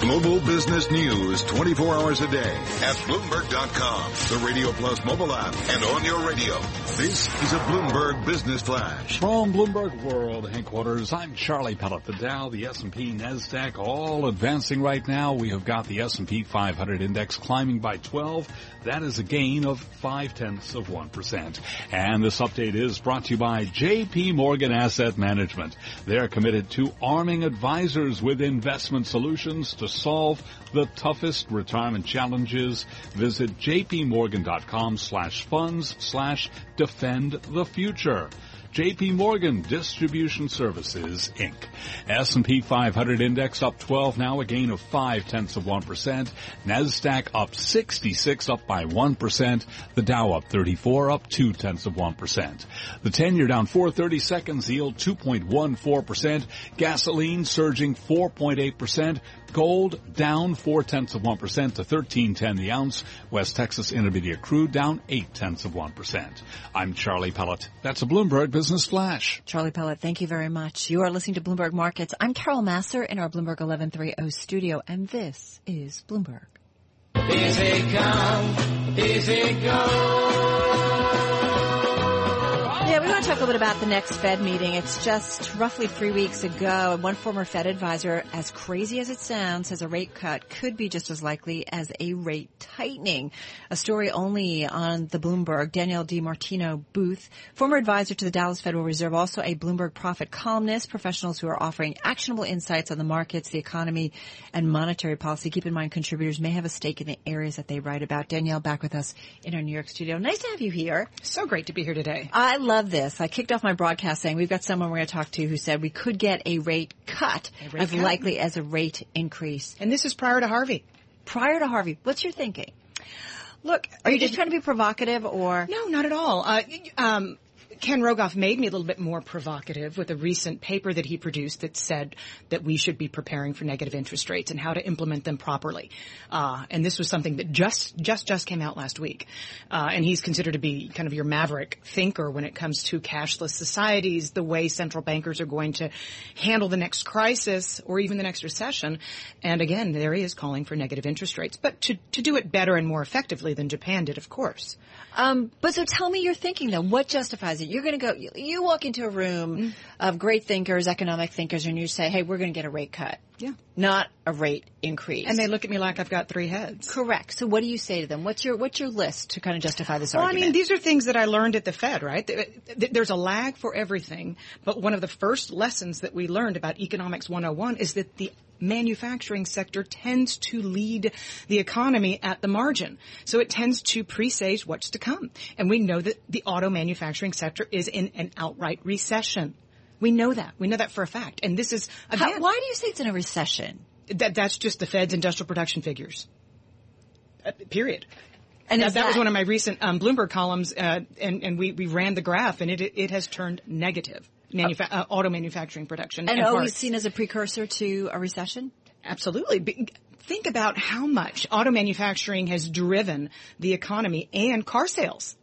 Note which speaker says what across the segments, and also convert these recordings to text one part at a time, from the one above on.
Speaker 1: Global business news 24 hours a day at Bloomberg.com, the Radio Plus mobile app, and on your radio. This is a Bloomberg Business Flash.
Speaker 2: From Bloomberg World headquarters, I'm Charlie Pellet. The Dow, the S&P, NASDAQ, all advancing right now. We have got the S&P 500 index climbing by 12. That is a gain of five tenths of 1%. And this update is brought to you by JP Morgan Asset Management. They're committed to arming advisors with investment solutions to solve the toughest retirement challenges. Visit jpmorgan.com slash funds slash defend the future. JP Morgan Distribution Services, Inc. S&P 500 index up 12 now, a gain of 5 tenths of 1%. NASDAQ up 66, up by 1%. The Dow up 34, up 2 tenths of 1%. The 10 year down 430 seconds, yield 2.14%. Gasoline surging 4.8%. Gold down four tenths of one percent to thirteen ten the ounce. West Texas Intermediate crude down eight tenths of one percent. I'm Charlie Pellet. That's a Bloomberg Business Flash.
Speaker 3: Charlie Pellet, thank you very much. You are listening to Bloomberg Markets. I'm Carol Massar in our Bloomberg 1130 studio, and this is Bloomberg.
Speaker 4: Easy come, easy go.
Speaker 3: We want to talk a little bit about the next Fed meeting. It's just roughly three weeks ago, and one former Fed advisor, as crazy as it sounds, says a rate cut could be just as likely as a rate tightening. A story only on the Bloomberg. Danielle DiMartino Booth, former advisor to the Dallas Federal Reserve, also a Bloomberg Prophet columnist, professionals who are offering actionable insights on the markets, the economy, and monetary policy. Keep in mind, contributors may have a stake in the areas that they write about. Danielle, back with us in our New York studio. Nice to have you here.
Speaker 5: So great to be here today.
Speaker 3: I love this. I kicked off my broadcast saying we've got someone we're going to talk to who said we could get a rate cut
Speaker 5: A rate
Speaker 3: as
Speaker 5: cut.
Speaker 3: likely as a rate increase.
Speaker 5: And this is prior to Harvey.
Speaker 3: Prior to Harvey, what's your thinking?
Speaker 5: Look,
Speaker 3: Are you just trying to be provocative or?
Speaker 5: No, not at all. Uh, um, Ken Rogoff made me a little bit more provocative with a recent paper that he produced that said that we should be preparing for negative interest rates and how to implement them properly. Uh, and this was something that just, just, just came out last week. Uh, and he's considered to be kind of your maverick thinker when it comes to cashless societies, the way central bankers are going to handle the next crisis or even the next recession. And again, there he is calling for negative interest rates, but to, to do it better and more effectively than Japan did, of course.
Speaker 3: Um, but so tell me your thinking though. What justifies it? You're going to go, you, you walk into a room mm. of great thinkers, economic thinkers, and you say, hey, we're going to get a rate cut.
Speaker 5: Yeah.
Speaker 3: Not a rate increase.
Speaker 5: And they look at me like I've got three heads.
Speaker 3: Correct. So what do you say to them? What's your, what's your list to kind of justify this argument?
Speaker 5: Well, I mean, these are things that I learned at the Fed, right? Th- th- There's a lag for everything, but one of the first lessons that we learned about Economics 101 is that the manufacturing sector tends to lead the economy at the margin. So it tends to presage what's to come. And we know that the auto manufacturing sector is in an outright recession. We know that. We know that for a fact. And this is,
Speaker 3: How-
Speaker 5: again,
Speaker 3: why do you say it's in a recession?
Speaker 5: that, that's just the Fed's industrial production figures. Uh, period.
Speaker 3: And
Speaker 5: That, that was one of my recent um, Bloomberg columns, uh, and, and we, we ran the graph, and it it has turned negative. Manufa- uh, auto manufacturing production
Speaker 3: and
Speaker 5: and
Speaker 3: always
Speaker 5: parts.
Speaker 3: seen as a precursor to a recession?
Speaker 5: Absolutely. Think about how much auto manufacturing has driven the economy and car sales.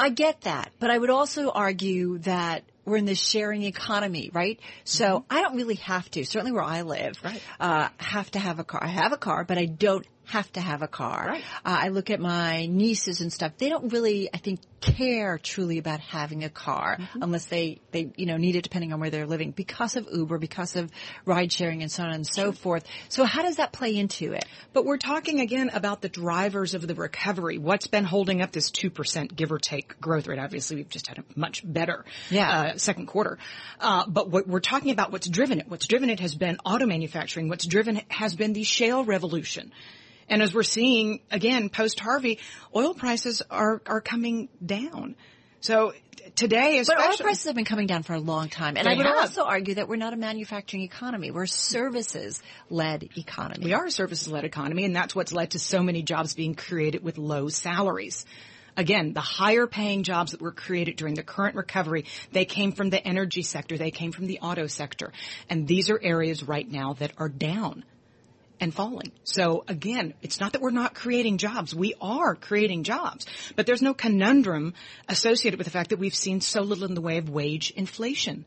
Speaker 3: I get that, but I would also argue that we're in this sharing economy, right? So I don't really have to, certainly where I live,
Speaker 5: Mm-hmm. Right.
Speaker 3: uh, have to have a car. I have a car, but I don't have to have a car.
Speaker 5: Right.
Speaker 3: Uh, I look at my nieces and stuff. They don't really, I think, care truly about having a car
Speaker 5: Mm-hmm.
Speaker 3: unless they, they, you know, need it depending on where they're living because of Uber, because of ride sharing and so on and so forth. So how does that play into it?
Speaker 5: But we're talking again about the drivers of the recovery. What's been holding up this 2% give or take growth rate? Obviously, we've just had a much better
Speaker 3: Yeah.
Speaker 5: uh, second quarter. Uh, but what we're talking about what's driven it. What's driven it has been auto manufacturing. What's driven has been the shale revolution. And as we're seeing again post Harvey, oil prices are are coming down. So today,
Speaker 3: But
Speaker 5: especially,
Speaker 3: oil prices have been coming down for a long time. And
Speaker 5: They
Speaker 3: I would
Speaker 5: have.
Speaker 3: also argue that we're not a manufacturing economy. We're a services-led economy.
Speaker 5: We are a services-led economy, and that's what's led to so many jobs being created with low salaries. Again, the higher paying jobs that were created during the current recovery, they came from the energy sector, they came from the auto sector. And these are areas right now that are down and falling. So again, it's not that we're not creating jobs. We are creating jobs. But there's no conundrum associated with the fact that we've seen so little in the way of wage inflation.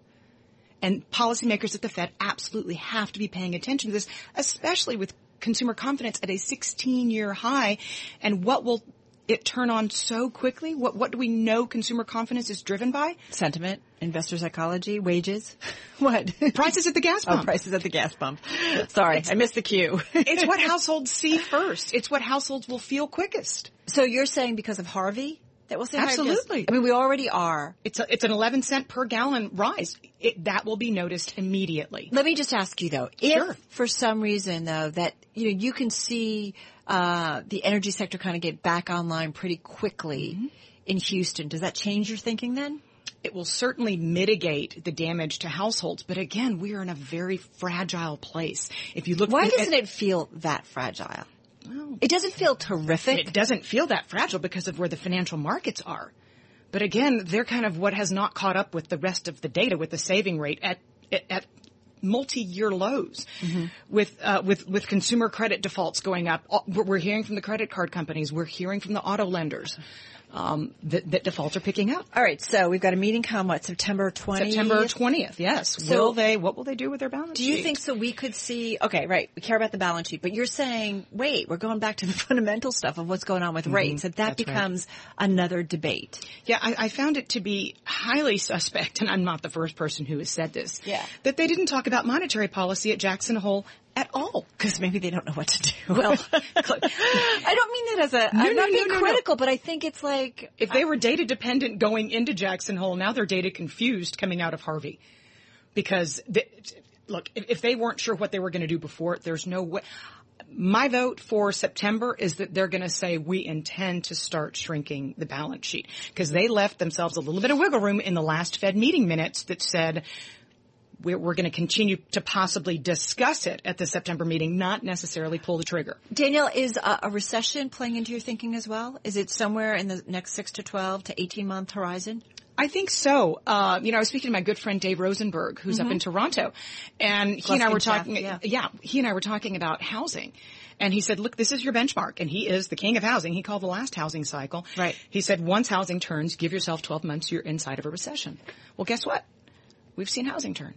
Speaker 5: And policymakers at the Fed absolutely have to be paying attention to this, especially with consumer confidence at a 16 year high. And what will it turn on so quickly? What, what do we know consumer confidence is driven by?
Speaker 3: Sentiment, investor psychology, wages. what?
Speaker 5: Prices at the gas pump.
Speaker 3: Oh, prices at the gas pump. Sorry, I missed the cue.
Speaker 5: it's what households see first. It's what households will feel quickest.
Speaker 3: So you're saying because of Harvey? That will say
Speaker 5: Absolutely.
Speaker 3: I mean, we already are.
Speaker 5: It's a, it's an 11 cent per gallon rise. It, that will be noticed immediately.
Speaker 3: Let me just ask you though, if
Speaker 5: Sure.
Speaker 3: for some reason though that you know you can see uh, the energy sector kind of get back online pretty quickly
Speaker 5: Mm-hmm.
Speaker 3: in Houston, does that change your thinking then?
Speaker 5: It will certainly mitigate the damage to households, but again, we are in a very fragile place. If you look,
Speaker 3: Why doesn't it feel that fragile? It doesn't feel terrific.
Speaker 5: It doesn't feel that fragile because of where the financial markets are. But again, they're kind of what has not caught up with the rest of the data with the saving rate at at, at multi-year lows with uh, with with consumer credit defaults going up. We're hearing from the credit card companies. We're hearing from the auto lenders um, that, that defaults are picking up.
Speaker 3: All right, so we've got a meeting come what September 20th?
Speaker 5: September 20th, yes.
Speaker 3: So-
Speaker 5: will they, what will they do with their balance sheet?
Speaker 3: Do you
Speaker 5: sheet?
Speaker 3: think so? We could see. Okay, right. We care about the balance sheet, but you're saying, wait, we're going back to the fundamental stuff of what's going on with rates. That that
Speaker 5: Mm-hmm. That's right.
Speaker 3: becomes another debate.
Speaker 5: Yeah, I, I found it to be highly suspect, and I'm not the first person who has said this.
Speaker 3: Yeah.
Speaker 5: That they didn't talk about monetary policy at Jackson Hole at all.
Speaker 3: Because maybe they don't know what to do. Well, I don't mean that as a.
Speaker 5: No,
Speaker 3: I'm
Speaker 5: no,
Speaker 3: not being
Speaker 5: no, no.
Speaker 3: critical, but I think it's like
Speaker 5: If they were data dependent going into Jackson Hole, now they're data confused coming out of Harvey. Because, the, look, if, if they weren't sure what they were going to do before, there's no way. My vote for September is that they're going to say we intend to start shrinking the balance sheet because they left themselves a little bit of wiggle room in the last Fed meeting minutes that said we're, we're going to continue to possibly discuss it at the September meeting, not necessarily pull the trigger.
Speaker 3: Danielle is a, a recession playing into your thinking as well. Is it somewhere in the next six to twelve to eighteen month horizon?
Speaker 5: I think so. Uh, you know, I was speaking to my good friend Dave Rosenberg, who's up in Toronto, and he and I were talking.
Speaker 3: yeah.
Speaker 5: yeah, he and I were talking about housing. And he said, look, this is your benchmark. And he is the king of housing. He called the last housing cycle.
Speaker 3: Right.
Speaker 5: He said, once housing turns, give yourself 12 months, you're inside of a recession. Well, guess what? We've seen housing turn.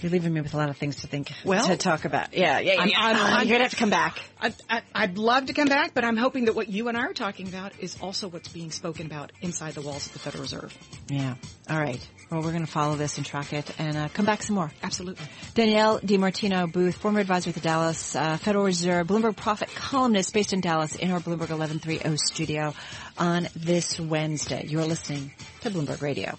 Speaker 3: You're leaving me with a lot of things to think.
Speaker 5: Well,
Speaker 3: to talk about. Yeah, yeah, yeah.
Speaker 5: I'm- I'm- I'm-
Speaker 3: you're gonna have to come back.
Speaker 5: I, I, I'd love to come back, but I'm hoping that what you and I are talking about is also what's being spoken about inside the walls of the Federal Reserve.
Speaker 3: Yeah. All right. Well, we're going to follow this and track it and uh, come back some more.
Speaker 5: Absolutely.
Speaker 3: Danielle DiMartino Booth, former advisor at the Dallas uh, Federal Reserve, Bloomberg Prophet columnist based in Dallas in our Bloomberg 1130 studio on this Wednesday. You are listening to Bloomberg Radio.